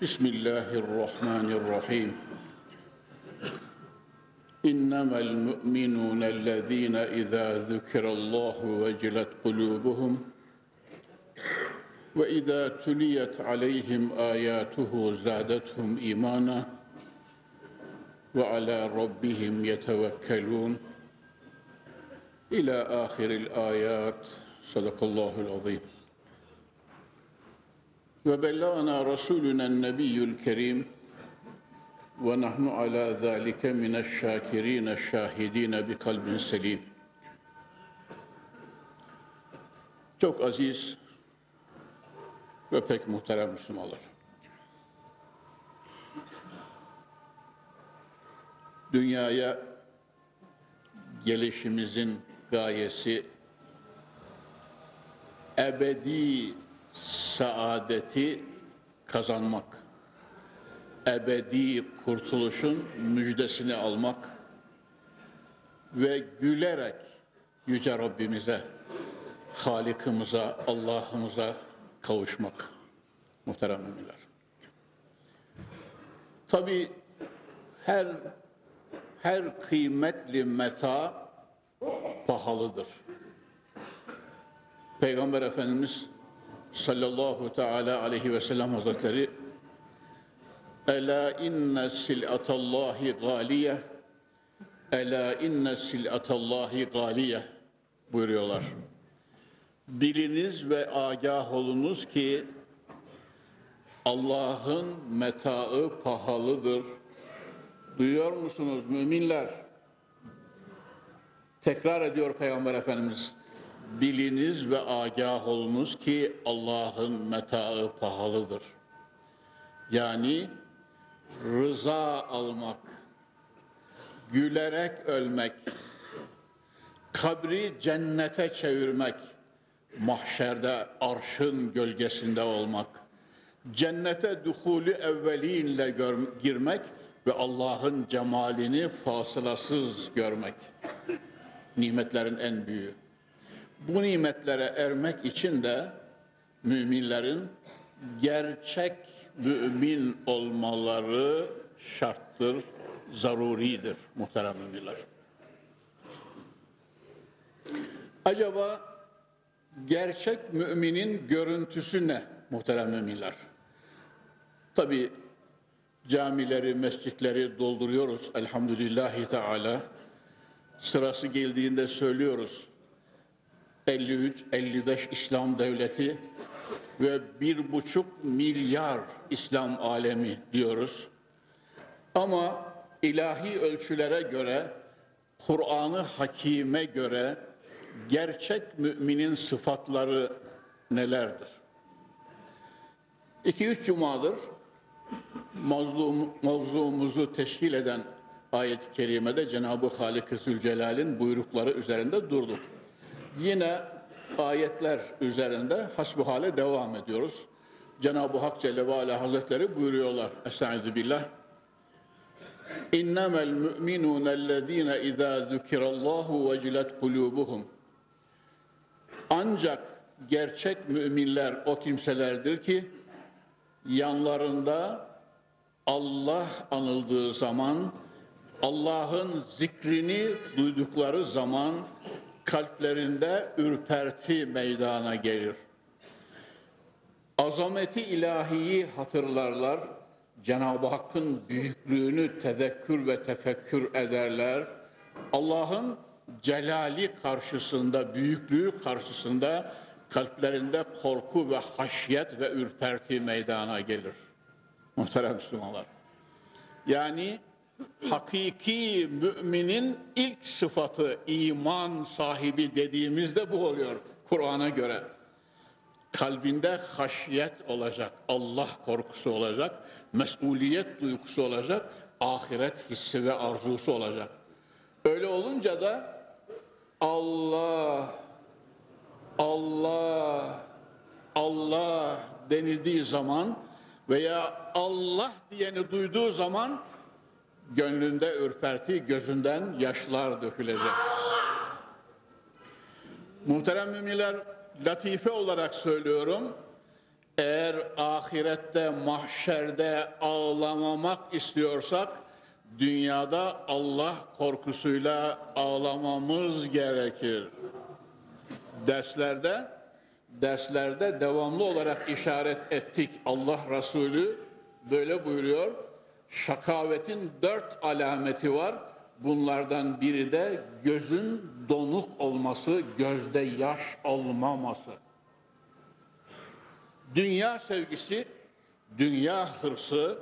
بسم الله الرحمن الرحيم. إنما المؤمنون الذين إذا ذكر الله وجلت قلوبهم وإذا تليت عليهم آياته زادتهم إيمانا وعلى ربهم يتوكلون. إلى آخر الآيات. صدق الله العظيم. وبلغنا رسولنا النبي الكريم ونحن على ذلك من الشاكرين الشاهدين بقلب سليم Çok aziz ve pek muhterem Müslümanlar. Dünyaya gelişimizin gayesi ebedi saadeti kazanmak, ebedi kurtuluşun müjdesini almak ve gülerek Yüce Rabbimize, Halikimize, Allah'ımıza kavuşmak muhterem müminler. Tabi her her kıymetli meta pahalıdır. Peygamber Efendimiz sallallahu teala aleyhi ve sellem hazretleri Ela inne sil'atallahi galiye Ela inne sil'atallahi galiye buyuruyorlar. Biliniz ve agah olunuz ki Allah'ın metaı pahalıdır. Duyuyor musunuz müminler? Tekrar ediyor Peygamber Efendimiz. Biliniz ve agah olunuz ki Allah'ın metaı pahalıdır. Yani rıza almak, gülerek ölmek, kabri cennete çevirmek, mahşerde arşın gölgesinde olmak, cennete duhulü evvelinle girmek ve Allah'ın cemalini fasılasız görmek. Nimetlerin en büyüğü. Bu nimetlere ermek için de müminlerin gerçek mümin olmaları şarttır, zaruridir muhterem müminler. Acaba gerçek müminin görüntüsü ne muhterem müminler? Tabi camileri, mescitleri dolduruyoruz elhamdülillahi teala. Sırası geldiğinde söylüyoruz. 53-55 İslam devleti ve bir buçuk milyar İslam alemi diyoruz. Ama ilahi ölçülere göre, Kur'an-ı Hakim'e göre gerçek müminin sıfatları nelerdir? İki üç cumadır mazlum, mevzumuzu teşkil eden ayet-i kerimede Cenab-ı Halik-i Zülcelal'in buyrukları üzerinde durduk. Yine ayetler üzerinde hasbuhale devam ediyoruz. Cenab-ı Hak Celle ve Ala Hazretleri buyuruyorlar. Estaizu billah. İnnemel müminûnellezîne izâ zükirallâhu vecilet kulûbuhum. Ancak gerçek müminler o kimselerdir ki yanlarında Allah anıldığı zaman Allah'ın zikrini duydukları zaman kalplerinde ürperti meydana gelir. Azameti ilahiyi hatırlarlar, Cenab-ı Hakk'ın büyüklüğünü tezekkür ve tefekkür ederler. Allah'ın celali karşısında, büyüklüğü karşısında kalplerinde korku ve haşyet ve ürperti meydana gelir. Muhterem Müslümanlar. Yani hakiki müminin ilk sıfatı iman sahibi dediğimizde bu oluyor Kur'an'a göre. kalbinde haşiyet olacak, Allah korkusu olacak, mesuliyet duygusu olacak, ahiret hissi ve arzusu olacak. Öyle olunca da Allah, Allah, Allah denildiği zaman veya Allah diyeni duyduğu zaman gönlünde ürperti, gözünden yaşlar dökülecek. Muhterem müminler, latife olarak söylüyorum. Eğer ahirette, mahşerde ağlamamak istiyorsak, dünyada Allah korkusuyla ağlamamız gerekir. Derslerde, derslerde devamlı olarak işaret ettik. Allah Resulü böyle buyuruyor. Şakavetin dört alameti var. Bunlardan biri de gözün donuk olması, gözde yaş olmaması. Dünya sevgisi, dünya hırsı,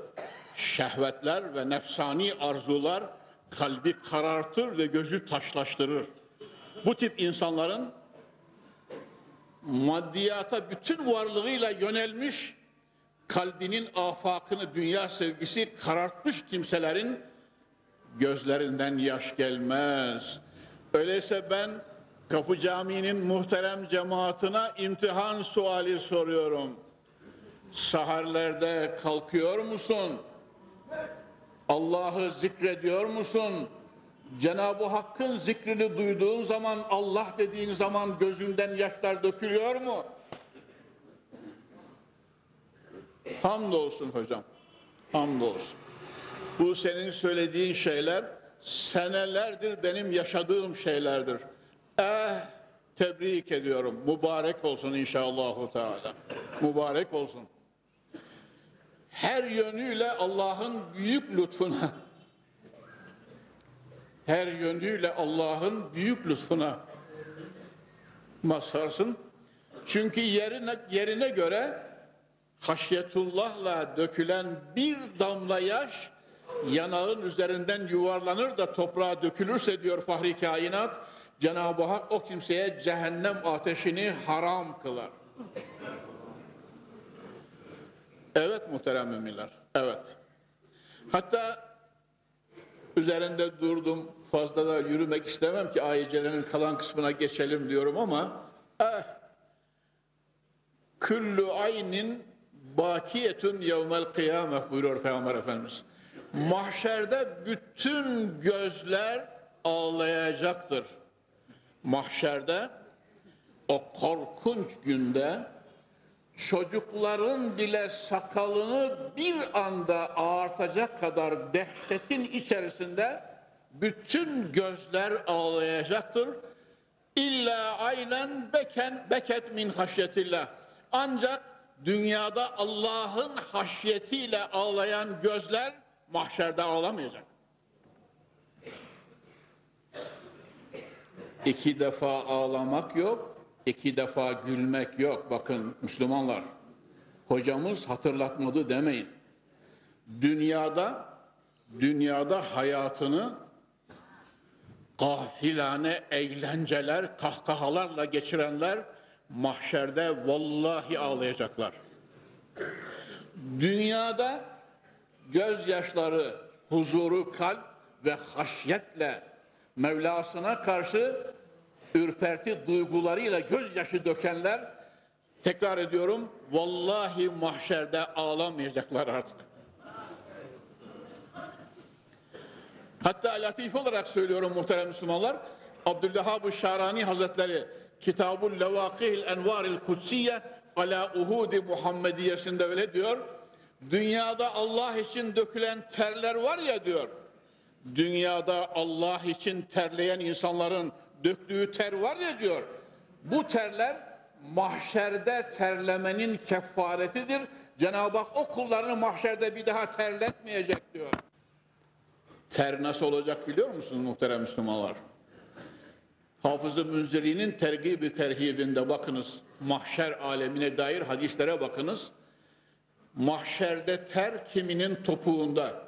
şehvetler ve nefsani arzular kalbi karartır ve gözü taşlaştırır. Bu tip insanların maddiyata bütün varlığıyla yönelmiş, kalbinin afakını dünya sevgisi karartmış kimselerin gözlerinden yaş gelmez. Öyleyse ben Kapı Camii'nin muhterem cemaatine imtihan suali soruyorum. Saharlerde kalkıyor musun? Allah'ı zikrediyor musun? Cenab-ı Hakk'ın zikrini duyduğun zaman, Allah dediğin zaman gözünden yaşlar dökülüyor mu? Hamdolsun hocam. Hamdolsun. Bu senin söylediğin şeyler senelerdir benim yaşadığım şeylerdir. Eh tebrik ediyorum. Mübarek olsun inşallahü teala. Mübarek olsun. Her yönüyle Allah'ın büyük lütfuna her yönüyle Allah'ın büyük lütfuna masarsın. Çünkü yerine, yerine göre haşyetullahla dökülen bir damla yaş yanağın üzerinden yuvarlanır da toprağa dökülürse diyor Fahri Kainat Cenab-ı Hak o kimseye cehennem ateşini haram kılar. Evet muhterem müminler, evet. Hatta üzerinde durdum, fazla da yürümek istemem ki ayetlerin kalan kısmına geçelim diyorum ama eh, küllü aynin bakiyetun yevmel kıyamet buyuruyor Peygamber Efendimiz. Mahşerde bütün gözler ağlayacaktır. Mahşerde o korkunç günde çocukların bile sakalını bir anda ağartacak kadar dehşetin içerisinde bütün gözler ağlayacaktır. İlla aynen beken beket min haşyetillah. Ancak dünyada Allah'ın haşyetiyle ağlayan gözler mahşerde ağlamayacak. İki defa ağlamak yok, iki defa gülmek yok. Bakın Müslümanlar, hocamız hatırlatmadı demeyin. Dünyada, dünyada hayatını gafilane eğlenceler, kahkahalarla geçirenler mahşerde vallahi ağlayacaklar. Dünyada gözyaşları, huzuru kalp ve haşyetle Mevlasına karşı ürperti duygularıyla gözyaşı dökenler tekrar ediyorum vallahi mahşerde ağlamayacaklar artık. Hatta latif olarak söylüyorum muhterem Müslümanlar Abdülvehhab-ı Şarani Hazretleri Kitabul Levakihil Envaril Kutsiye ala Uhudi Muhammediyesinde öyle diyor. Dünyada Allah için dökülen terler var ya diyor. Dünyada Allah için terleyen insanların döktüğü ter var ya diyor. Bu terler mahşerde terlemenin kefaretidir. Cenab-ı Hak o kullarını mahşerde bir daha terletmeyecek diyor. Ter nasıl olacak biliyor musunuz muhterem Müslümanlar? Hafız-ı Münziri'nin tergib-i terhibinde bakınız. Mahşer alemine dair hadislere bakınız. Mahşerde ter kiminin topuğunda,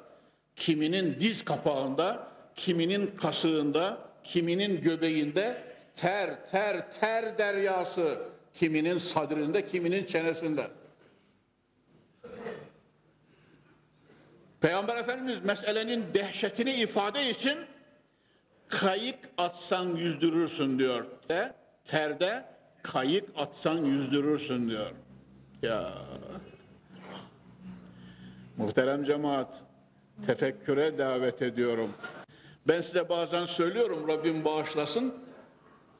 kiminin diz kapağında, kiminin kasığında, kiminin göbeğinde ter, ter, ter deryası, Kiminin sadrinde, kiminin çenesinde. Peygamber Efendimiz meselenin dehşetini ifade için kayık atsan yüzdürürsün diyor. De, terde kayık atsan yüzdürürsün diyor. Ya muhterem cemaat tefekküre davet ediyorum. Ben size bazen söylüyorum Rabbim bağışlasın.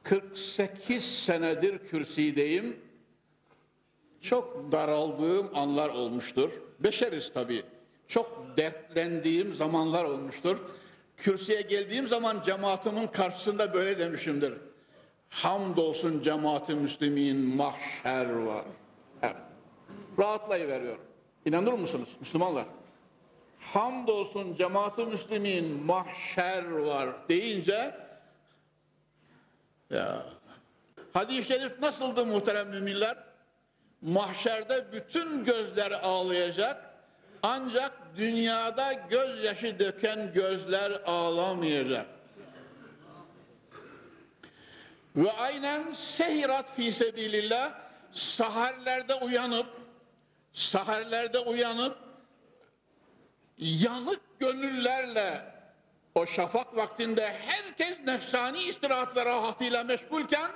48 senedir kürsideyim. Çok daraldığım anlar olmuştur. Beşeriz tabii. Çok dertlendiğim zamanlar olmuştur. Kürsüye geldiğim zaman cemaatimin karşısında böyle demişimdir. Hamdolsun cemaati müslimin mahşer var. Evet. Rahatlayıveriyorum. İnanır mısınız Müslümanlar? Hamdolsun cemaati müslimin mahşer var deyince ya hadis-i şerif nasıldı muhterem müminler? Mahşerde bütün gözler ağlayacak ancak dünyada gözyaşı döken gözler ağlamayacak. Ve aynen sehirat fi sebilillah saharlerde uyanıp saharlerde uyanıp yanık gönüllerle o şafak vaktinde herkes nefsani istirahat ve rahatıyla meşgulken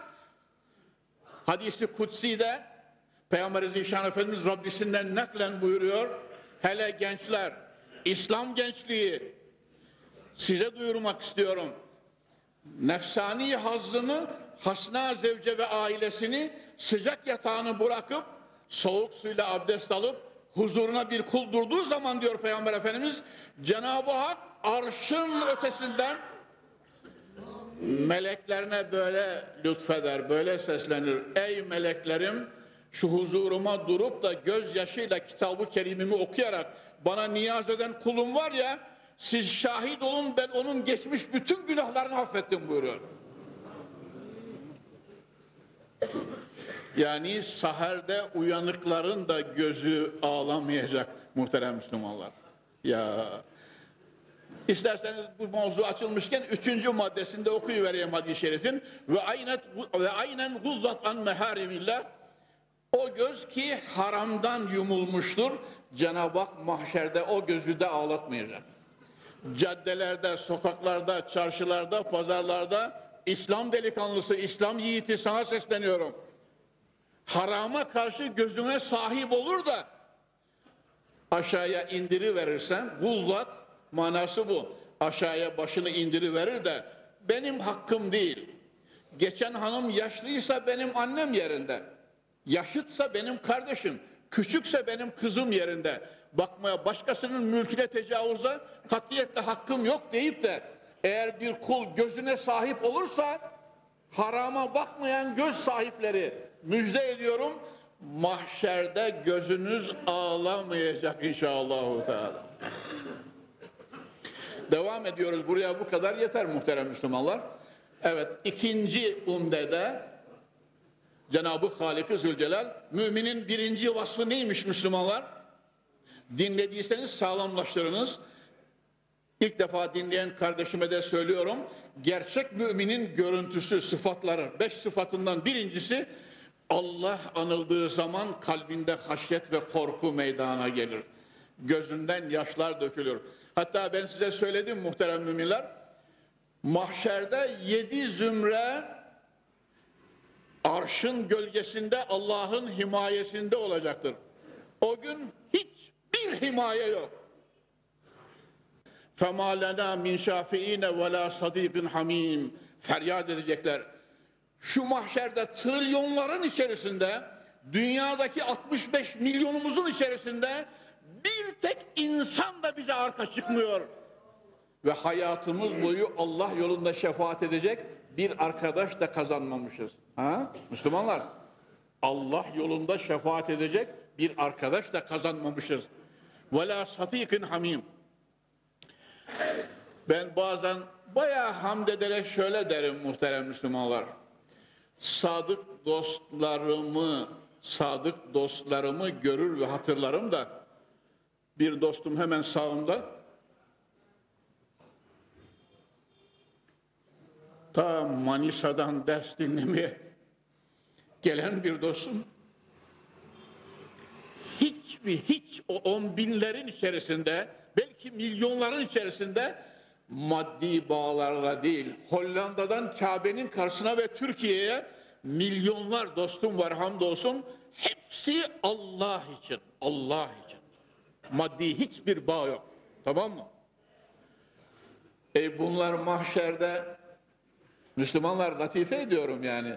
hadisi kutsi'de Peygamber Zişan Efendimiz Rabbisinden naklen buyuruyor hele gençler İslam gençliği size duyurmak istiyorum nefsani hazzını hasna zevce ve ailesini sıcak yatağını bırakıp soğuk suyla abdest alıp huzuruna bir kul durduğu zaman diyor Peygamber Efendimiz Cenab-ı Hak arşın ötesinden meleklerine böyle lütfeder, böyle seslenir. Ey meleklerim şu huzuruma durup da gözyaşıyla kitabı kerimimi okuyarak bana niyaz eden kulum var ya siz şahit olun ben onun geçmiş bütün günahlarını affettim buyuruyor. Yani saherde uyanıkların da gözü ağlamayacak muhterem Müslümanlar. Ya İsterseniz bu mevzu açılmışken üçüncü maddesinde okuyuvereyim hadis-i şerifin ve aynen ve aynen guzzat an meharimillah o göz ki haramdan yumulmuştur. Cenab-ı Hak mahşerde o gözü de ağlatmayacak. Caddelerde, sokaklarda, çarşılarda, pazarlarda İslam delikanlısı, İslam yiğiti sana sesleniyorum. Harama karşı gözüne sahip olur da aşağıya indiri verirsen guzzat manası bu. Aşağıya başını indiri verir de benim hakkım değil. Geçen hanım yaşlıysa benim annem yerinde. Yaşıtsa benim kardeşim. Küçükse benim kızım yerinde. Bakmaya başkasının mülküne tecavüze katiyetle hakkım yok deyip de eğer bir kul gözüne sahip olursa harama bakmayan göz sahipleri müjde ediyorum mahşerde gözünüz ağlamayacak inşallah. Teala. Devam ediyoruz. Buraya bu kadar yeter muhterem Müslümanlar. Evet ikinci umdede Cenab-ı Halik-i Zülcelal müminin birinci vasfı neymiş Müslümanlar? Dinlediyseniz sağlamlaştırınız. İlk defa dinleyen kardeşime de söylüyorum. Gerçek müminin görüntüsü, sıfatları, beş sıfatından birincisi Allah anıldığı zaman kalbinde haşyet ve korku meydana gelir. Gözünden yaşlar dökülür. Hatta ben size söyledim muhterem müminler. Mahşerde yedi zümre arşın gölgesinde Allah'ın himayesinde olacaktır. O gün hiçbir himaye yok. فَمَا لَنَا مِنْ شَافِئِينَ وَلَا صَد۪يقٍ hamim. Feryat edecekler. Şu mahşerde trilyonların içerisinde, dünyadaki 65 milyonumuzun içerisinde bir tek insan da bize arka çıkmıyor. Ve hayatımız boyu Allah yolunda şefaat edecek bir arkadaş da kazanmamışız. Ha? Müslümanlar Allah yolunda şefaat edecek bir arkadaş da kazanmamışız. Ve la satikin hamim. Ben bazen bayağı hamd ederek şöyle derim muhterem Müslümanlar. Sadık dostlarımı, sadık dostlarımı görür ve hatırlarım da bir dostum hemen sağımda ta Manisa'dan ders dinlemeye gelen bir dostum. Hiçbir hiç o on binlerin içerisinde belki milyonların içerisinde maddi bağlarla değil Hollanda'dan Kabe'nin karşısına ve Türkiye'ye milyonlar dostum var hamdolsun. Hepsi Allah için Allah için. Maddi hiçbir bağ yok tamam mı? E bunlar mahşerde Müslümanlar latife ediyorum yani.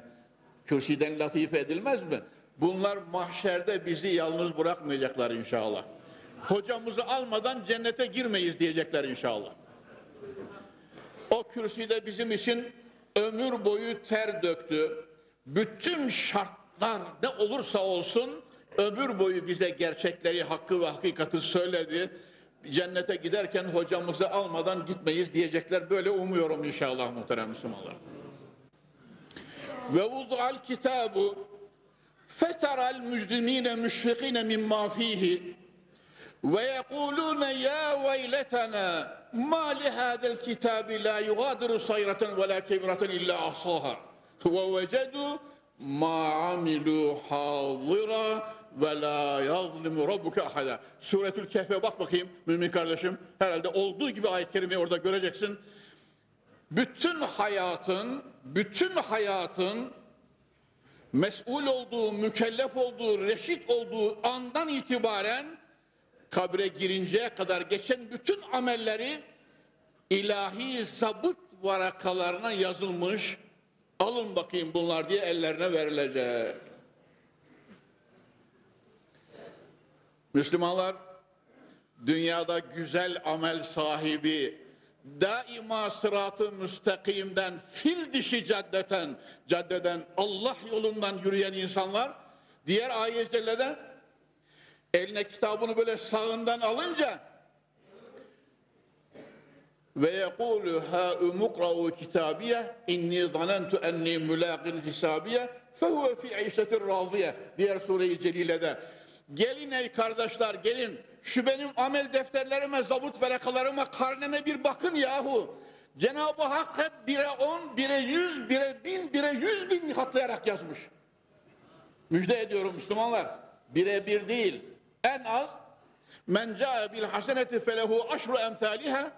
Kürsiden latife edilmez mi? Bunlar mahşerde bizi yalnız bırakmayacaklar inşallah. Hocamızı almadan cennete girmeyiz diyecekler inşallah. O kürsüde bizim için ömür boyu ter döktü. Bütün şartlar ne olursa olsun ömür boyu bize gerçekleri, hakkı ve hakikati söyledi. Cennete giderken hocamızı almadan gitmeyiz diyecekler. Böyle umuyorum inşallah muhterem Müslümanlar. Ve vudu'al kitabu feteral mücrimine müşfikine mimma fihi ve yekulune ya veyletena ma li hadel kitabi la yugadiru sayratan ve la kebiratan illa ahsaha ve vecedu ma amilu hazira ve la yazlimu rabbuke ahada. Suretül Kehf'e bak bakayım mümin kardeşim. Herhalde olduğu gibi ayet-i kerimeyi orada göreceksin. Bütün hayatın, bütün hayatın mesul olduğu, mükellef olduğu, reşit olduğu andan itibaren kabre girinceye kadar geçen bütün amelleri ilahi zabıt varakalarına yazılmış. Alın bakayım bunlar diye ellerine verilecek. Müslümanlar dünyada güzel amel sahibi daima sıratı müstakimden fil dişi caddeten caddeden Allah yolundan yürüyen insanlar diğer ayet eline kitabını böyle sağından alınca ve yekulu ha umukra'u kitabiye inni zanentu enni mulaqin hisabiye fehuve fi işletir raziye. Diğer sure-i celilede Gelin ey kardeşler gelin. Şu benim amel defterlerime, zabut verakalarıma, karneme bir bakın yahu. Cenab-ı Hak hep bire on, bire yüz, bire bin, bire yüz bin katlayarak yazmış. Müjde ediyorum Müslümanlar. Bire bir değil. En az men ca'e bil haseneti felehu aşru emthaliha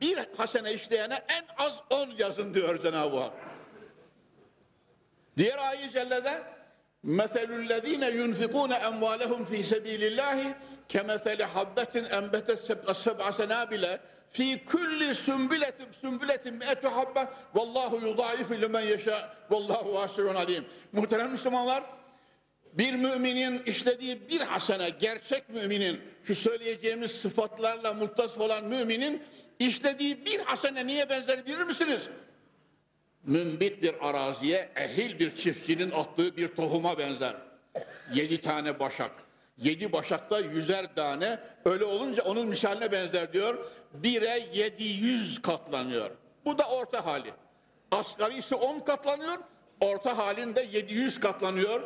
bir hasene işleyene en az on yazın diyor Cenab-ı Hak. Diğer ayet cellede مثل الذين ينفقون أموالهم في سبيل الله كمثل حبة أنبتت سبع, سبع سنابل في كل سنبلة سنبلة مئة حبة والله يضاعف لمن يشاء والله واسع عليم Muhterem Müslümanlar bir müminin işlediği bir hasene gerçek müminin şu söyleyeceğimiz sıfatlarla muttasıf olan müminin işlediği bir hasene niye benzer bilir misiniz? Mümbit bir araziye ehil bir çiftçinin attığı bir tohuma benzer. Yedi tane başak. Yedi başakta yüzer tane. Öyle olunca onun misaline benzer diyor. Bire yedi yüz katlanıyor. Bu da orta hali. Asgarisi on katlanıyor. Orta halinde yedi yüz katlanıyor.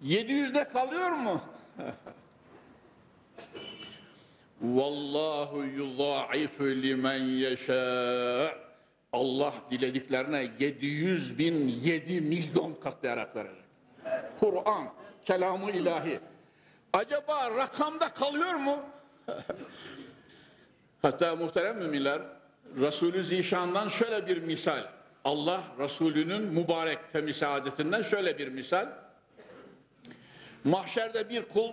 Yedi yüzde kalıyor mu? Vallahu yudâifu limen yeşâ. Allah dilediklerine 700 bin 7 milyon katlayarak verecek. Kur'an, kelamı ilahi. Acaba rakamda kalıyor mu? Hatta muhterem müminler, Resulü Zişan'dan şöyle bir misal. Allah Resulü'nün mübarek temiz adetinden şöyle bir misal. Mahşerde bir kul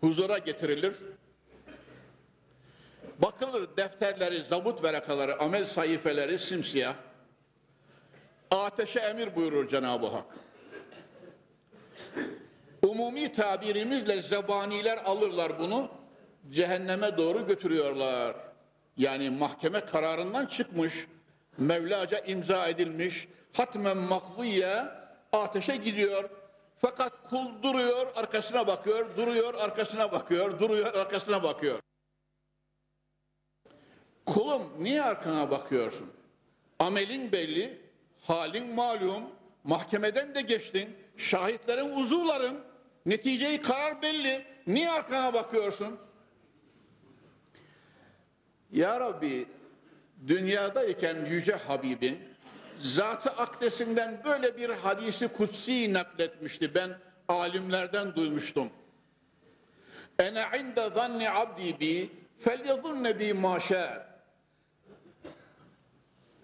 huzura getirilir. Bakılır defterleri, zabut verakaları, amel sayfeleri simsiyah. Ateşe emir buyurur Cenab-ı Hak. Umumi tabirimizle zebaniler alırlar bunu, cehenneme doğru götürüyorlar. Yani mahkeme kararından çıkmış, Mevlaca imza edilmiş, hatmen makziye ateşe gidiyor. Fakat kul duruyor, arkasına bakıyor, duruyor, arkasına bakıyor, duruyor, arkasına bakıyor. Kulum niye arkana bakıyorsun? Amelin belli, halin malum, mahkemeden de geçtin, şahitlerin uzuvların, neticeyi karar belli. Niye arkana bakıyorsun? Ya Rabbi, dünyadayken Yüce Habibin Zat-ı Akdesinden böyle bir hadisi kutsi nakletmişti. Ben alimlerden duymuştum. Ene inde zanni abdi bi felyazunne bi maşa.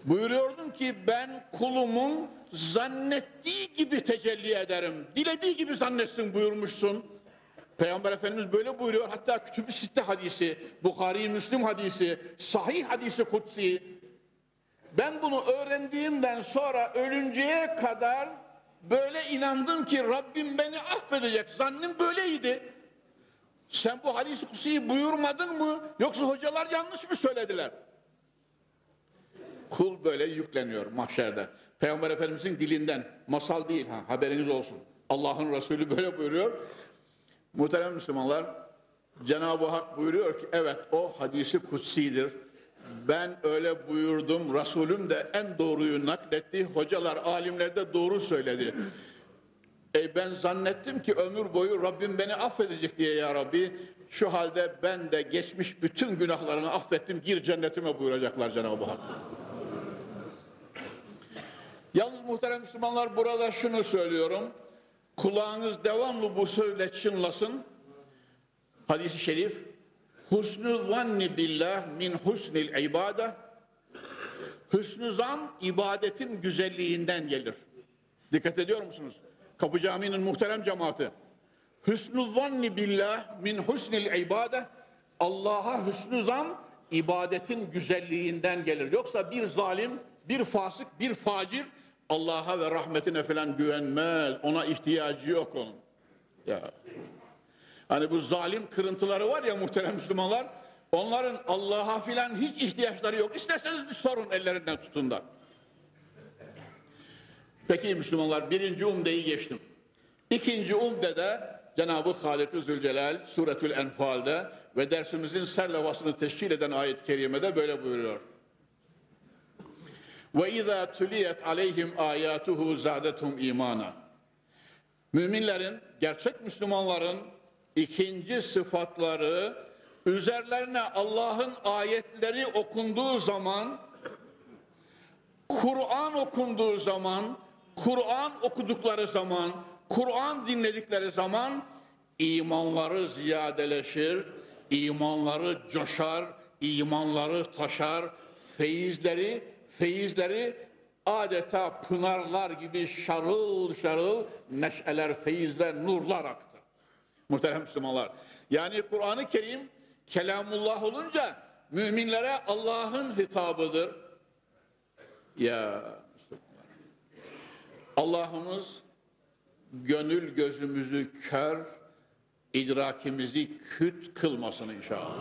Buyuruyordum ki ben kulumun zannettiği gibi tecelli ederim. Dilediği gibi zannetsin buyurmuşsun. Peygamber Efendimiz böyle buyuruyor. Hatta Kütüb-i Sitte hadisi, Bukhari Müslim hadisi, Sahih hadisi kutsi. Ben bunu öğrendiğimden sonra ölünceye kadar böyle inandım ki Rabbim beni affedecek. Zannım böyleydi. Sen bu hadis-i kutsiyi buyurmadın mı yoksa hocalar yanlış mı söylediler? Kul böyle yükleniyor mahşerde. Peygamber Efendimizin dilinden masal değil ha haberiniz olsun. Allah'ın Resulü böyle buyuruyor. Muhterem Müslümanlar Cenab-ı Hak buyuruyor ki evet o hadisi kutsidir. Ben öyle buyurdum. Resulüm de en doğruyu nakletti. Hocalar, alimler de doğru söyledi. E ben zannettim ki ömür boyu Rabbim beni affedecek diye ya Rabbi. Şu halde ben de geçmiş bütün günahlarını affettim. Gir cennetime buyuracaklar Cenab-ı Hak. Yalnız muhterem Müslümanlar burada şunu söylüyorum. Kulağınız devamlı bu söyle çınlasın. Hadis-i şerif. Husnü zanni billah min husnil ibade. Hüsnü zan ibadetin güzelliğinden gelir. Dikkat ediyor musunuz? Kapı Camii'nin muhterem cemaati. Hüsnü zanni billah min husnil ibade. Allah'a hüsnü zan ibadetin güzelliğinden gelir. Yoksa bir zalim, bir fasık, bir facir Allah'a ve rahmetine falan güvenmez. Ona ihtiyacı yok onun. Ya. Hani bu zalim kırıntıları var ya muhterem Müslümanlar. Onların Allah'a filan hiç ihtiyaçları yok. İsterseniz bir sorun ellerinden tutun da. Peki Müslümanlar birinci umdeyi geçtim. İkinci umde de Cenab-ı Halik-i Zülcelal Suretül Enfal'de ve dersimizin serlevasını teşkil eden ayet-i kerimede böyle buyuruyor. Ve izâ tüliyet aleyhim âyâtuhu zâdethum imana. Müminlerin, gerçek Müslümanların ikinci sıfatları üzerlerine Allah'ın ayetleri okunduğu zaman Kur'an okunduğu zaman Kur'an okudukları zaman Kur'an dinledikleri zaman imanları ziyadeleşir, imanları coşar, imanları taşar, feyizleri feyizleri adeta pınarlar gibi şarıl şarıl neşeler, feyizler, nurlar aktı. Muhterem Müslümanlar. Yani Kur'an-ı Kerim kelamullah olunca müminlere Allah'ın hitabıdır. Ya Allah'ımız gönül gözümüzü kör, idrakimizi küt kılmasın inşallah.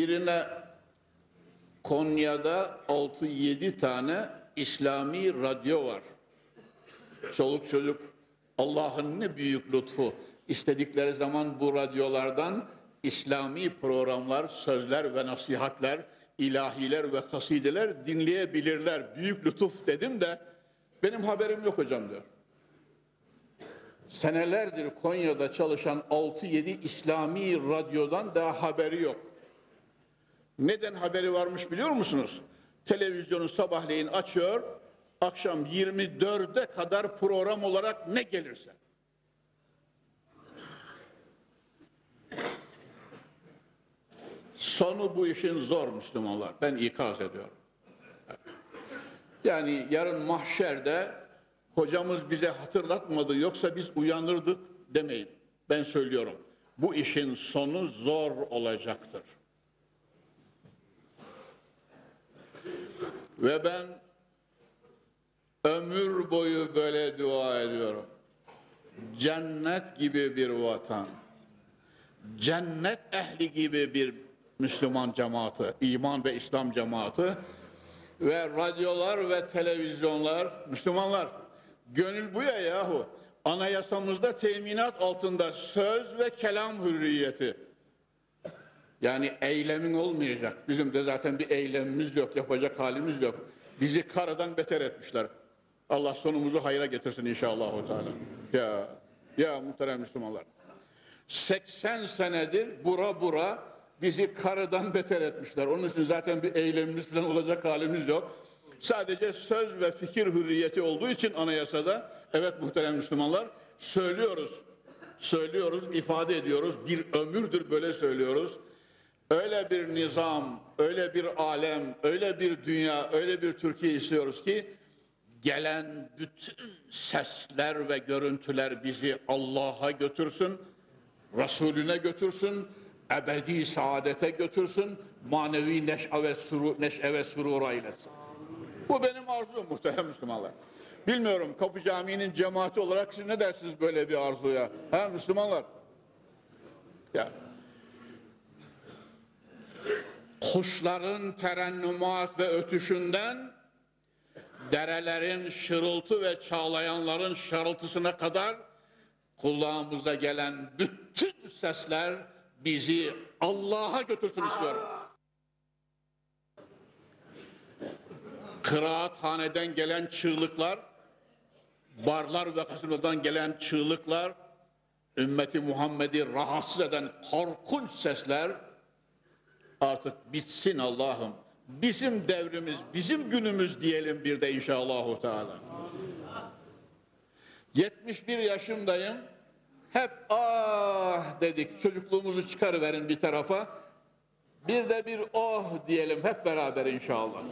Birine Konya'da 6-7 tane İslami radyo var. Çoluk çocuk Allah'ın ne büyük lütfu. İstedikleri zaman bu radyolardan İslami programlar, sözler ve nasihatler, ilahiler ve kasideler dinleyebilirler. Büyük lütuf dedim de benim haberim yok hocam diyor. Senelerdir Konya'da çalışan 6-7 İslami radyodan daha haberi yok. Neden haberi varmış biliyor musunuz? Televizyonu sabahleyin açıyor, akşam 24'e kadar program olarak ne gelirse. Sonu bu işin zor Müslümanlar. Ben ikaz ediyorum. Yani yarın mahşerde hocamız bize hatırlatmadı yoksa biz uyanırdık demeyin. Ben söylüyorum. Bu işin sonu zor olacaktır. Ve ben ömür boyu böyle dua ediyorum. Cennet gibi bir vatan, cennet ehli gibi bir Müslüman cemaati, iman ve İslam cemaati ve radyolar ve televizyonlar, Müslümanlar, gönül bu ya yahu. Anayasamızda teminat altında söz ve kelam hürriyeti. Yani eylemin olmayacak. Bizim de zaten bir eylemimiz yok, yapacak halimiz yok. Bizi karadan beter etmişler. Allah sonumuzu hayra getirsin inşallah. Ya, ya muhterem Müslümanlar. 80 senedir bura bura bizi karıdan beter etmişler. Onun için zaten bir eylemimiz falan olacak halimiz yok. Sadece söz ve fikir hürriyeti olduğu için anayasada, evet muhterem Müslümanlar, söylüyoruz. Söylüyoruz, ifade ediyoruz. Bir ömürdür böyle söylüyoruz. Öyle bir nizam, öyle bir alem, öyle bir dünya, öyle bir Türkiye istiyoruz ki gelen bütün sesler ve görüntüler bizi Allah'a götürsün, Resulüne götürsün, ebedi saadete götürsün, manevi neşe ve, suru, neşe ve surur eylesin. Bu benim arzum muhterem Müslümanlar. Bilmiyorum Kapı Camii'nin cemaati olarak siz ne dersiniz böyle bir arzuya? Ha Müslümanlar? Ya. Kuşların terennümat ve ötüşünden derelerin şırıltı ve çağlayanların şarıltısına kadar kulağımıza gelen bütün sesler bizi Allah'a götürsün istiyorum. Kıraathaneden gelen çığlıklar, barlar ve kasırlardan gelen çığlıklar, ümmeti Muhammed'i rahatsız eden korkunç sesler artık bitsin Allah'ım. Bizim devrimiz, bizim günümüz diyelim bir de inşallah Teala. 71 yaşındayım. Hep ah dedik. Çocukluğumuzu çıkarıverin bir tarafa. Bir de bir oh diyelim hep beraber inşallah.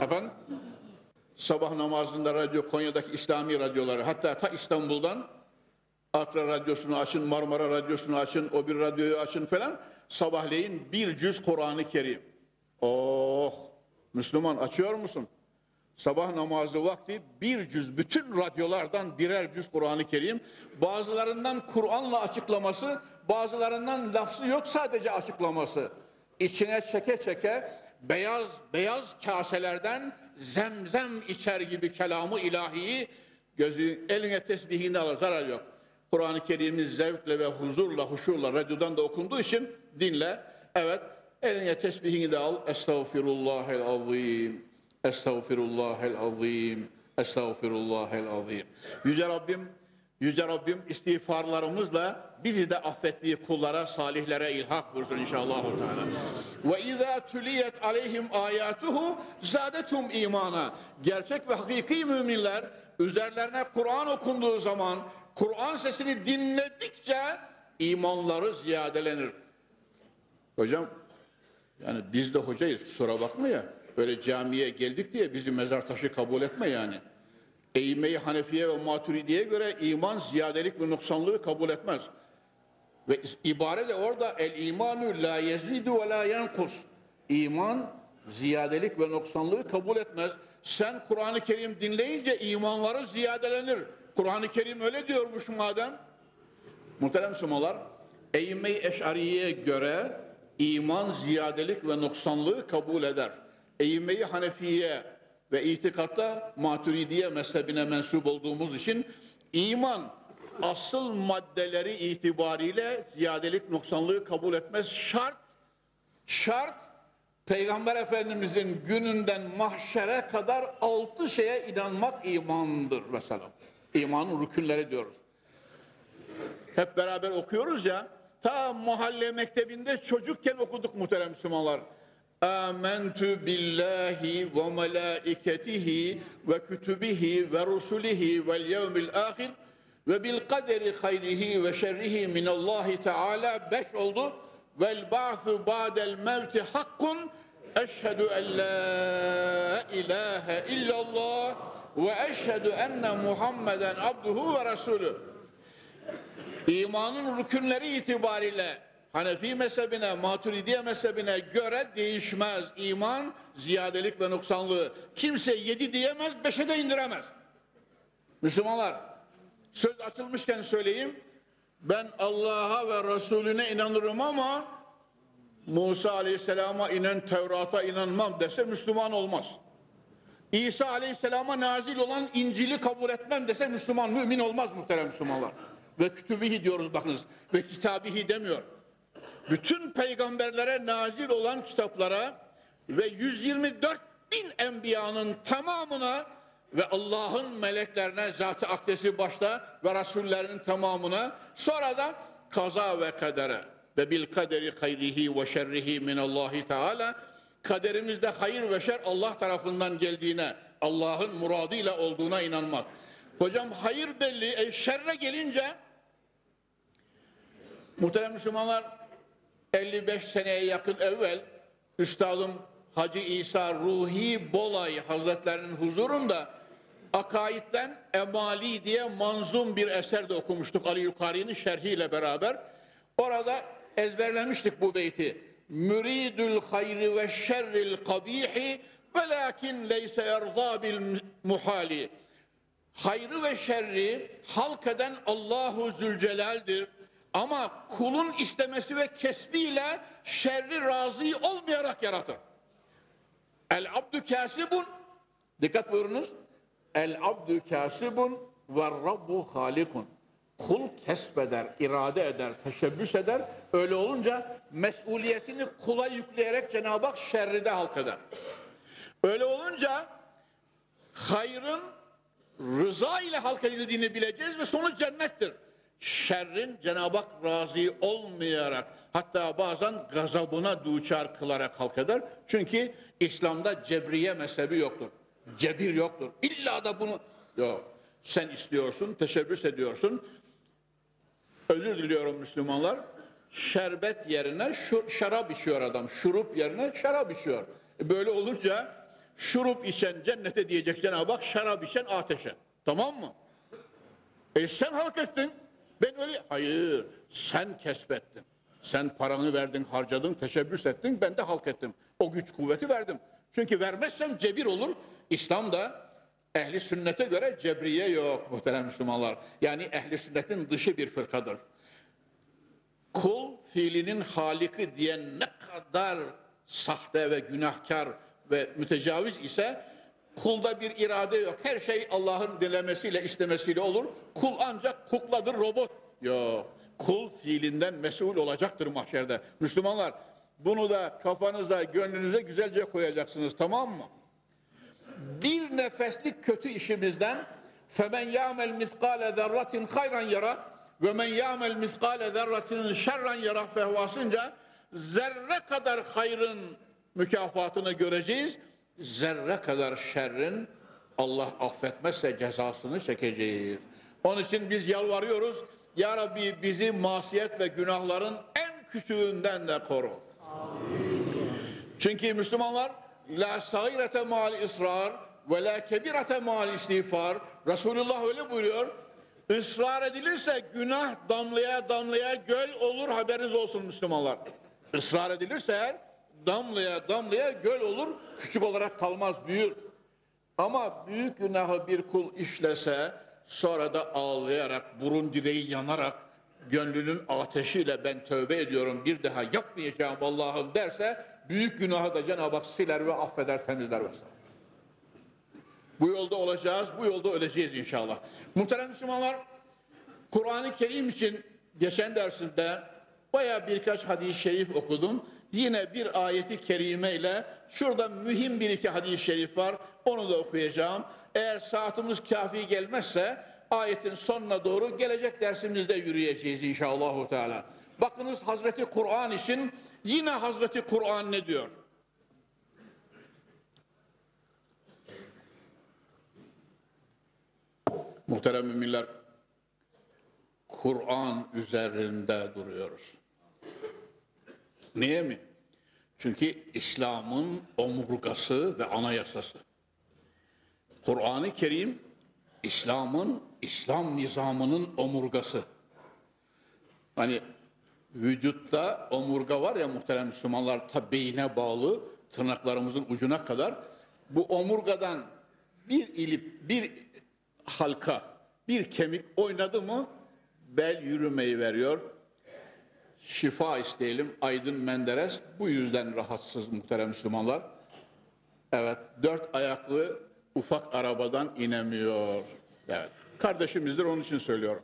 Efendim? Sabah namazında radyo, Konya'daki İslami radyoları, hatta ta İstanbul'dan Akra Radyosu'nu açın, Marmara Radyosu'nu açın, o bir radyoyu açın falan. Sabahleyin bir cüz Kur'an-ı Kerim. Oh! Müslüman açıyor musun? Sabah namazı vakti bir cüz, bütün radyolardan birer cüz Kur'an-ı Kerim. Bazılarından Kur'an'la açıklaması, bazılarından lafzı yok sadece açıklaması. İçine çeke çeke beyaz beyaz kaselerden zemzem içer gibi kelamı ilahiyi gözü eline tesbihini alır zarar yok. Kur'an-ı Kerim'in zevkle ve huzurla, huşurla, radyodan da okunduğu için dinle. Evet, eline tesbihini de al. Estağfirullahel azim. Estağfirullahel azim. Estağfirullahel azim. Yüce Rabbim, Yüce Rabbim istiğfarlarımızla bizi de affettiği kullara, salihlere ilhak buyursun inşallah. Ve izâ tüliyet aleyhim ayatuhu zadetum imana. Gerçek ve hakiki müminler üzerlerine Kur'an okunduğu zaman Kur'an sesini dinledikçe imanları ziyadelenir. Hocam yani biz de hocayız kusura bakma ya. Böyle camiye geldik diye bizi mezar taşı kabul etme yani. Eğmeyi Hanefiye ve Maturidi'ye göre iman ziyadelik ve noksanlığı kabul etmez. Ve ibare de orada el imanu la yezidu ve la yankus. İman ziyadelik ve noksanlığı kabul etmez. Sen Kur'an-ı Kerim dinleyince imanları ziyadelenir. Kur'an-ı Kerim öyle diyormuş madem. Muhterem Müslümanlar, Eyyime-i Eş'ariye'ye göre iman ziyadelik ve noksanlığı kabul eder. Eyyime-i Hanefiye ve itikatta Maturidiye mezhebine mensup olduğumuz için iman asıl maddeleri itibariyle ziyadelik noksanlığı kabul etmez. Şart, şart Peygamber Efendimizin gününden mahşere kadar altı şeye inanmak imandır mesela. İmanın rükünleri diyoruz. Hep beraber okuyoruz ya, ta mahalle mektebinde çocukken okuduk muhterem Müslümanlar. Âmentü billahi ve melâiketihi ve kütübihi ve rusulihi vel yevmil ahir ve bil kaderi hayrihi ve şerrihi minallahi teala beş oldu. Vel ba'thu ba'del mevti hakkun eşhedü en la ilahe illallah ve eşhedü enne Muhammeden abduhu ve resulü. İmanın rükünleri itibariyle Hanefi mezhebine, Maturidiye mezhebine göre değişmez. İman ziyadelik ve noksanlığı. Kimse yedi diyemez, beşe de indiremez. Müslümanlar, söz açılmışken söyleyeyim. Ben Allah'a ve Resulüne inanırım ama Musa Aleyhisselam'a inen Tevrat'a inanmam dese Müslüman olmaz. İsa Aleyhisselam'a nazil olan İncil'i kabul etmem dese Müslüman, mümin olmaz muhterem Müslümanlar. Ve kütübihi diyoruz bakınız. Ve kitabihi demiyor. Bütün peygamberlere nazil olan kitaplara ve 124 bin enbiyanın tamamına ve Allah'ın meleklerine, zat-ı akdesi başta ve rasullerinin tamamına sonra da kaza ve kadere. ve bil kaderi hayrihi ve şerrihi min Allahi Teala kaderimizde hayır ve şer Allah tarafından geldiğine, Allah'ın muradıyla olduğuna inanmak. Hocam hayır belli, e, şerre gelince muhterem Müslümanlar 55 seneye yakın evvel Üstadım Hacı İsa Ruhi Bolay Hazretlerinin huzurunda Akaid'den Emali diye manzum bir eser de okumuştuk Ali Yukari'nin şerhiyle beraber. Orada ezberlemiştik bu beyti. Müridül hayri ve şerril kabihi velakin leyse yerza bil muhali. Hayrı ve şerri halk eden Allahu Zülcelal'dir. Ama kulun istemesi ve kesbiyle şerri razı olmayarak yaratır. El abdü kasibun dikkat buyurunuz. El abdü kasibun ve rabbu halikun. Kul kesbeder, irade eder, teşebbüs eder. Öyle olunca mesuliyetini kula yükleyerek Cenab-ı Hak şerri de halk eder. Öyle olunca hayrın rıza ile halk edildiğini bileceğiz ve sonu cennettir. Şerrin Cenab-ı Hak razı olmayarak hatta bazen gazabına duçar kılarak halk eder. Çünkü İslam'da cebriye mezhebi yoktur. Cebir yoktur. İlla da bunu yok. Sen istiyorsun, teşebbüs ediyorsun. Özür diliyorum Müslümanlar. Şerbet yerine şarap içiyor adam. Şurup yerine şarap içiyor. E böyle olunca şurup içen cennete diyecek Cenab-ı Hak, şarap içen ateşe. Tamam mı? E sen halk ettin. Ben öyle, hayır sen kesbettin. Sen paranı verdin, harcadın, teşebbüs ettin, ben de halk ettim. O güç kuvveti verdim. Çünkü vermezsem cebir olur. İslam'da ehli sünnete göre cebriye yok muhterem Müslümanlar. Yani ehli sünnetin dışı bir fırkadır. Kul fiilinin haliki diyen ne kadar sahte ve günahkar ve mütecaviz ise kulda bir irade yok. Her şey Allah'ın dilemesiyle istemesiyle olur. Kul ancak kukladır, robot. Yok. Kul fiilinden mesul olacaktır mahşerde. Müslümanlar bunu da kafanıza, gönlünüze güzelce koyacaksınız tamam mı? Bir nefeslik kötü işimizden فَمَنْ يَعْمَلْ مِسْقَالَ ذَرَّةٍ خَيْرًا يَرَى وَمَنْ يَعْمَلْ مِسْقَالَ ذَرَّةٍ شَرًّا يَرَى fehvasınca zerre kadar hayrın mükafatını göreceğiz. Zerre kadar şerrin Allah affetmezse cezasını çekeceğiz. Onun için biz yalvarıyoruz. Ya Rabbi bizi masiyet ve günahların en küçüğünden de koru. Çünkü Müslümanlar la sagirete mal ısrar ve la kebirete mal istiğfar. Resulullah öyle buyuruyor. Israr edilirse günah damlaya damlaya göl olur haberiniz olsun Müslümanlar. Israr edilirse damlaya damlaya göl olur küçük olarak kalmaz büyür. Ama büyük günahı bir kul işlese sonra da ağlayarak burun direği yanarak gönlünün ateşiyle ben tövbe ediyorum bir daha yapmayacağım Allah'ım derse büyük günahı da Cenab-ı Hak siler ve affeder temizler vesaire. Bu yolda olacağız, bu yolda öleceğiz inşallah. Muhterem Müslümanlar, Kur'an-ı Kerim için geçen dersinde baya birkaç hadis-i şerif okudum. Yine bir ayeti kerime ile şurada mühim bir iki hadis-i şerif var. Onu da okuyacağım. Eğer saatimiz kafi gelmezse ayetin sonuna doğru gelecek dersimizde yürüyeceğiz inşallah. Bakınız Hazreti Kur'an için yine Hazreti Kur'an ne diyor? Muhterem müminler, Kur'an üzerinde duruyoruz. Niye mi? Çünkü İslam'ın omurgası ve anayasası. Kur'an-ı Kerim İslam'ın, İslam nizamının omurgası. Hani vücutta omurga var ya muhterem Müslümanlar ta beyine bağlı tırnaklarımızın ucuna kadar bu omurgadan bir ilip bir halka bir kemik oynadı mı bel yürümeyi veriyor. Şifa isteyelim Aydın Menderes bu yüzden rahatsız muhterem Müslümanlar. Evet dört ayaklı ufak arabadan inemiyor. Evet. Kardeşimizdir onun için söylüyorum.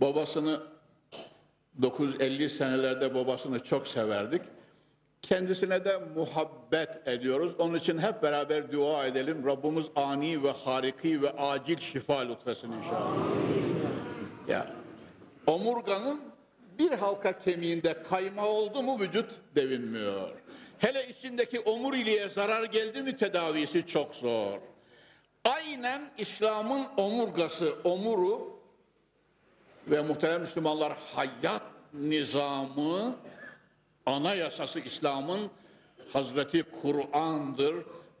Babasını 950 senelerde babasını çok severdik. Kendisine de muhabbet ediyoruz. Onun için hep beraber dua edelim. Rabbimiz ani ve hariki ve acil şifa lütfesin inşallah. Ya. Omurganın bir halka kemiğinde kayma oldu mu vücut devinmiyor. Hele içindeki omuriliğe zarar geldi mi tedavisi çok zor. Aynen İslam'ın omurgası, omuru ve muhterem Müslümanlar hayat nizamı, anayasası İslam'ın Hazreti Kur'an'dır.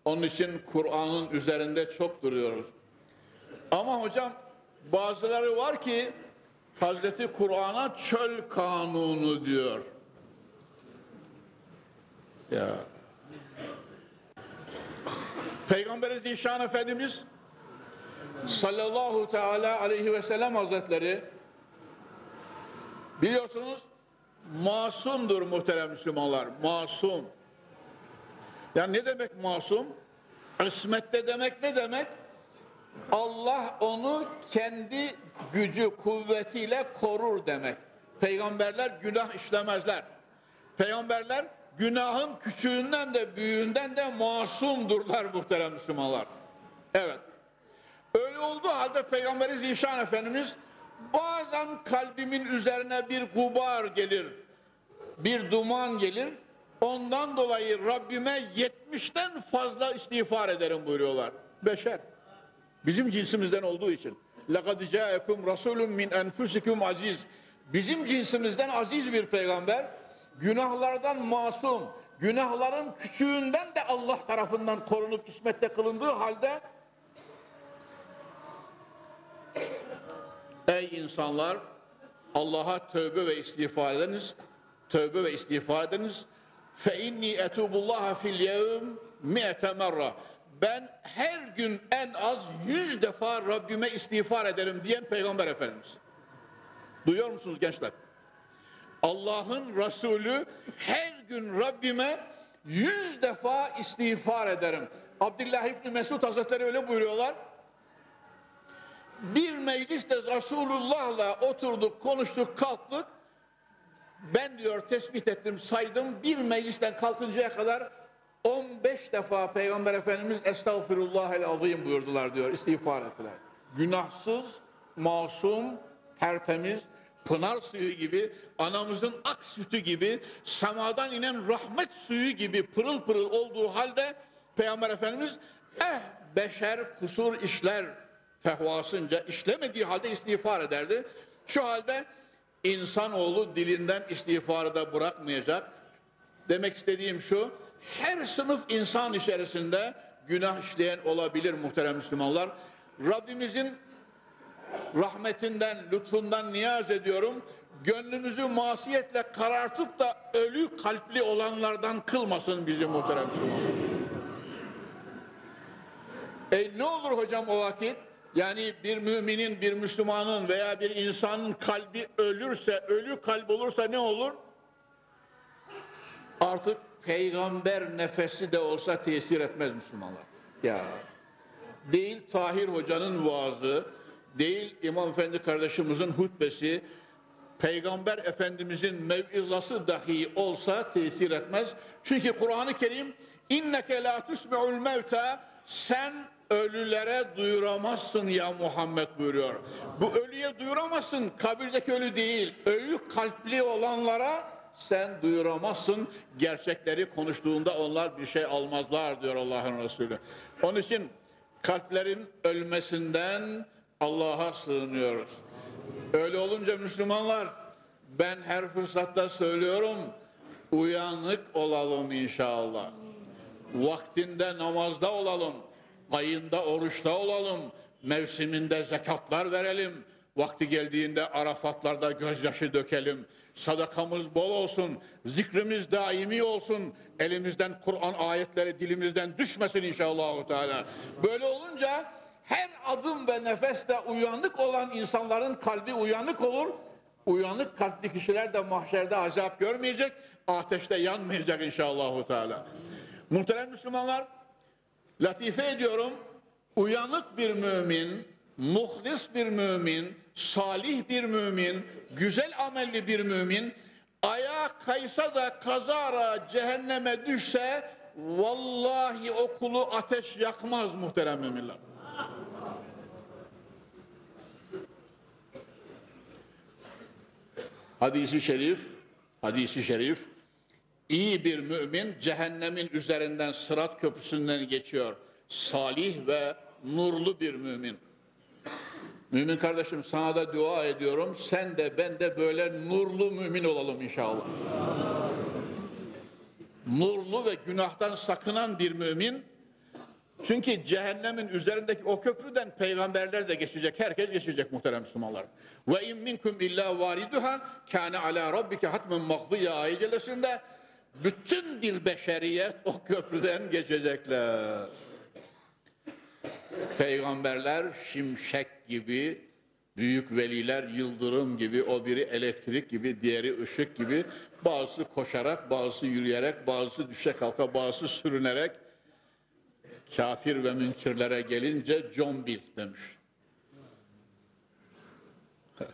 Onun için Kur'an'ın üzerinde çok duruyoruz. Ama hocam bazıları var ki Hazreti Kur'an'a çöl kanunu diyor. Ya. Peygamberi Zişan Efendimiz sallallahu teala aleyhi ve sellem hazretleri biliyorsunuz masumdur muhterem Müslümanlar. Masum. Yani ne demek masum? İsmette demek ne demek? Allah onu kendi gücü, kuvvetiyle korur demek. Peygamberler günah işlemezler. Peygamberler günahın küçüğünden de büyüğünden de masumdurlar muhterem Müslümanlar. Evet. Öyle olduğu halde Peygamberi Zişan Efendimiz bazen kalbimin üzerine bir gubar gelir, bir duman gelir. Ondan dolayı Rabbime yetmişten fazla istiğfar ederim buyuruyorlar. Beşer. Bizim cinsimizden olduğu için. لَقَدْ جَاءَكُمْ رَسُولٌ مِنْ أَنْفُسِكُمْ aziz. Bizim cinsimizden aziz bir peygamber, günahlardan masum, günahların küçüğünden de Allah tarafından korunup ismette kılındığı halde Ey insanlar Allah'a tövbe ve istiğfar ediniz. Tövbe ve istiğfar ediniz. Fe inni etubullaha fil yevm mi'te merra. Ben her gün en az yüz defa Rabbime istiğfar ederim diyen Peygamber Efendimiz. Duyuyor musunuz gençler? Allah'ın Resulü her gün Rabbime yüz defa istiğfar ederim. Abdullah İbni Mesud Hazretleri öyle buyuruyorlar. Bir mecliste Resulullah'la oturduk, konuştuk, kalktık. Ben diyor tespit ettim, saydım. Bir meclisten kalkıncaya kadar 15 defa Peygamber Efendimiz Estağfirullahel azim buyurdular diyor, istiğfar ettiler. Günahsız, masum, tertemiz, pınar suyu gibi, anamızın ak sütü gibi, semadan inen rahmet suyu gibi pırıl pırıl olduğu halde Peygamber Efendimiz eh beşer kusur işler fehvasınca işlemediği halde istiğfar ederdi. Şu halde insanoğlu dilinden istiğfarı da bırakmayacak. Demek istediğim şu, her sınıf insan içerisinde günah işleyen olabilir muhterem Müslümanlar. Rabbimizin rahmetinden, lütfundan niyaz ediyorum. Gönlümüzü masiyetle karartıp da ölü kalpli olanlardan kılmasın bizi muhterem Müslümanlar. E ne olur hocam o vakit? Yani bir müminin, bir Müslümanın veya bir insanın kalbi ölürse, ölü kalp olursa ne olur? Artık peygamber nefesi de olsa tesir etmez Müslümanlar. Ya değil Tahir Hoca'nın vaazı, değil İmam Efendi kardeşimizin hutbesi, Peygamber Efendimizin mevizası dahi olsa tesir etmez. Çünkü Kur'an-ı Kerim inneke la tusmi'ul mevta sen ölülere duyuramazsın ya Muhammed buyuruyor. Bu ölüye duyuramazsın. Kabirdeki ölü değil. Ölü kalpli olanlara sen duyuramazsın. Gerçekleri konuştuğunda onlar bir şey almazlar diyor Allah'ın Resulü. Onun için kalplerin ölmesinden Allah'a sığınıyoruz. Öyle olunca Müslümanlar ben her fırsatta söylüyorum uyanık olalım inşallah. Vaktinde namazda olalım ayında oruçta olalım, mevsiminde zekatlar verelim, vakti geldiğinde Arafatlarda gözyaşı dökelim, sadakamız bol olsun, zikrimiz daimi olsun, elimizden Kur'an ayetleri dilimizden düşmesin inşallah. Teala. Böyle olunca her adım ve nefeste uyanık olan insanların kalbi uyanık olur. Uyanık kalpli kişiler de mahşerde azap görmeyecek, ateşte yanmayacak inşallah. Teala. Muhterem Müslümanlar, latife ediyorum, uyanık bir mümin, muhlis bir mümin, salih bir mümin, güzel amelli bir mümin, ayağa kaysa da kazara cehenneme düşse, vallahi okulu ateş yakmaz muhterem müminler. Hadisi şerif, hadisi şerif, iyi bir mümin cehennemin üzerinden sırat köprüsünden geçiyor. Salih ve nurlu bir mümin. Mümin kardeşim sana da dua ediyorum. Sen de ben de böyle nurlu mümin olalım inşallah. Nurlu ve günahtan sakınan bir mümin. Çünkü cehennemin üzerindeki o köprüden peygamberler de geçecek. Herkes geçecek muhterem Müslümanlar. Ve in minkum illa variduha kana ala rabbike hatmen makdiya ayetinde bütün bir beşeriyet o köprüden geçecekler. Peygamberler şimşek gibi, büyük veliler yıldırım gibi, o biri elektrik gibi, diğeri ışık gibi, bazısı koşarak, bazısı yürüyerek, bazısı düşe kalka, bazısı sürünerek, kafir ve münkirlere gelince John Bill demiş.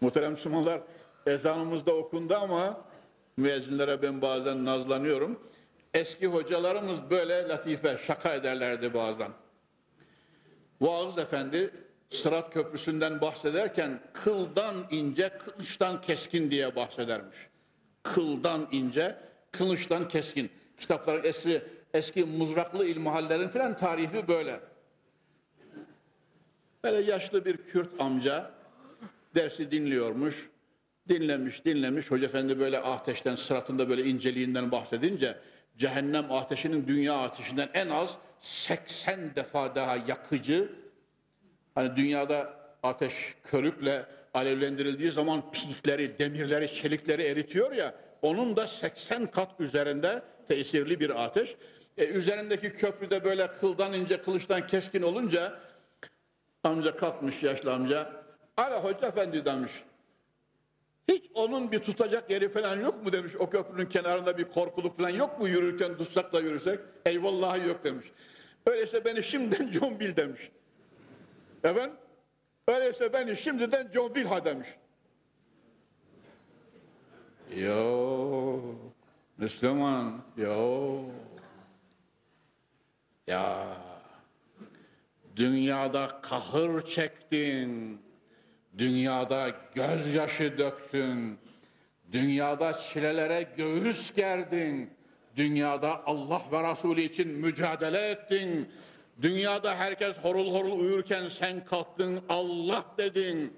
Muhterem Müslümanlar, ezanımızda okundu ama müezzinlere ben bazen nazlanıyorum. Eski hocalarımız böyle latife, şaka ederlerdi bazen. Vaaz Efendi Sırat Köprüsü'nden bahsederken kıldan ince, kılıçtan keskin diye bahsedermiş. Kıldan ince, kılıçtan keskin. Kitapların eski, eski muzraklı ilmihallerin filan tarifi böyle. Böyle yaşlı bir Kürt amca dersi dinliyormuş. Dinlemiş, dinlemiş. Hoca Efendi böyle ateşten, sıratında böyle inceliğinden bahsedince cehennem ateşinin dünya ateşinden en az 80 defa daha yakıcı. Hani dünyada ateş körükle alevlendirildiği zaman pilikleri, demirleri, çelikleri eritiyor ya, onun da 80 kat üzerinde tesirli bir ateş. E, üzerindeki köprüde böyle kıldan ince, kılıçtan keskin olunca amca kalkmış yaşlı amca. Ala hoca efendi demiş. Onun bir tutacak yeri falan yok mu demiş. O köprünün kenarında bir korkuluk falan yok mu yürürken tutsak da yürüsek? Eyvallahi yok demiş. Öyleyse beni şimdiden John Bill demiş. Efendim? Öyleyse beni şimdiden John Bill ha demiş. Yo, Müslüman, yo. Ya, dünyada kahır çektin, dünyada gözyaşı döktün, dünyada çilelere göğüs gerdin, dünyada Allah ve Resulü için mücadele ettin, dünyada herkes horul horul uyurken sen kalktın Allah dedin,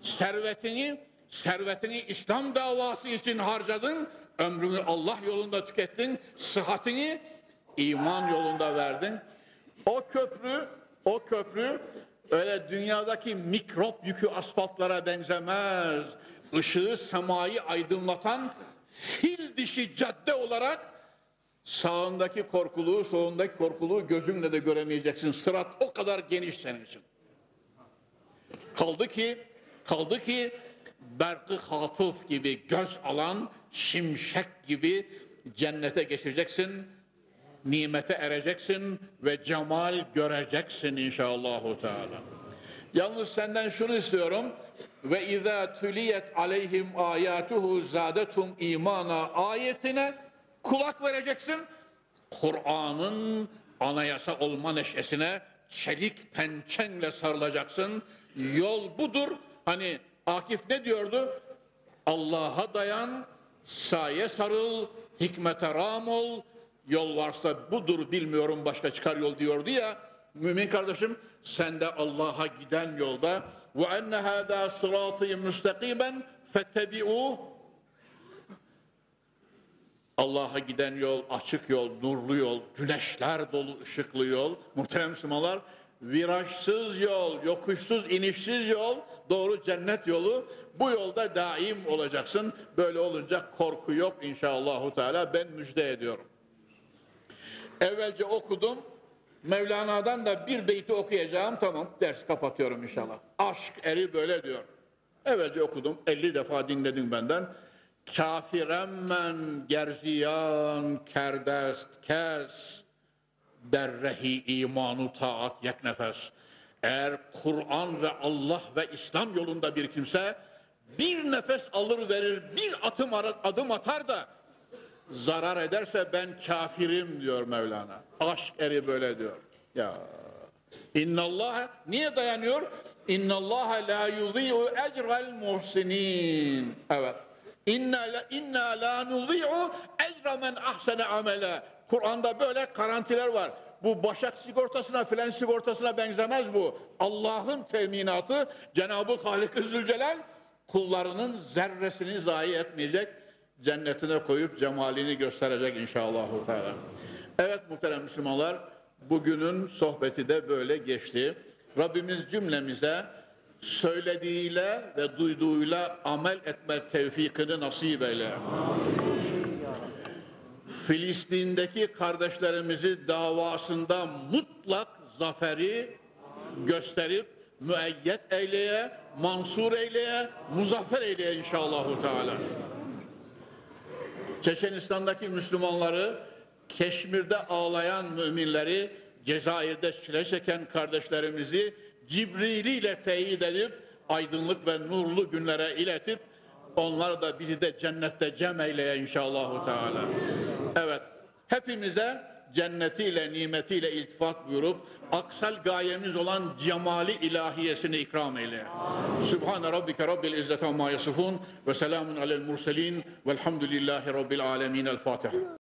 servetini, servetini İslam davası için harcadın, ömrünü Allah yolunda tükettin, sıhhatini iman yolunda verdin. O köprü, o köprü öyle dünyadaki mikrop yükü asfaltlara benzemez. Işığı semayı aydınlatan fil dişi cadde olarak sağındaki korkuluğu, solundaki korkuluğu gözünle de göremeyeceksin. Sırat o kadar geniş senin için. Kaldı ki, kaldı ki berkı hatıf gibi göz alan şimşek gibi cennete geçeceksin nimete ereceksin ve cemal göreceksin inşallahu teala. Yalnız senden şunu istiyorum. Ve izâ tüliyet aleyhim âyâtuhu zâdetum imana ayetine kulak vereceksin. Kur'an'ın anayasa olma neşesine çelik pençenle sarılacaksın. Yol budur. Hani Akif ne diyordu? Allah'a dayan, saye sarıl, hikmete ram ol, yol varsa budur bilmiyorum başka çıkar yol diyordu ya mümin kardeşim sen de Allah'a giden yolda ve enne hâdâ sırâtî müstakiben fettebi'û Allah'a giden yol, açık yol, nurlu yol, güneşler dolu ışıklı yol, muhterem Müslümanlar, virajsız yol, yokuşsuz, inişsiz yol, doğru cennet yolu. Bu yolda daim olacaksın. Böyle olunca korku yok inşallahü teala. Ben müjde ediyorum. Evvelce okudum. Mevlana'dan da bir beyti okuyacağım. Tamam ders kapatıyorum inşallah. Aşk eri böyle diyor. Evvelce okudum. 50 defa dinledim benden. Kafiremmen gerziyan kerdest kes derrehi imanu taat yek nefes. Eğer Kur'an ve Allah ve İslam yolunda bir kimse bir nefes alır verir, bir atım adım atar da zarar ederse ben kafirim diyor Mevlana. Aşk eri böyle diyor. Ya İnnallah niye dayanıyor? İnna Allah la yudhi'u ecra'l muhsinin. Evet. İnna la, inna la nudhi'u ecra men ahsene amele. Kur'an'da böyle garantiler var. Bu başak sigortasına filan sigortasına benzemez bu. Allah'ın teminatı Cenab-ı Halik-i Zülcelal kullarının zerresini zayi etmeyecek. Cennetine koyup cemalini gösterecek inşallah. Evet muhterem Müslümanlar bugünün sohbeti de böyle geçti. Rabbimiz cümlemize söylediğiyle ve duyduğuyla amel etme tevfikini nasip eyle. Filistin'deki kardeşlerimizi davasında mutlak zaferi gösterip müeyyet eyleye, mansur eyleye, muzaffer eyleye inşallahu teala. Çeçenistan'daki Müslümanları, Keşmir'de ağlayan müminleri, Cezayir'de çile çeken kardeşlerimizi Cibril ile teyit edip aydınlık ve nurlu günlere iletip onlar da bizi de cennette cem eyleye inşallahu teala. Evet, hepimize cennetiyle, nimetiyle iltifat buyurup aksal gayemiz olan cemali ilahiyesini ikram eyle. Sübhane rabbike rabbil izzeti amma yasifun ve selamun alel murselin velhamdülillahi rabbil alemin. El Fatiha.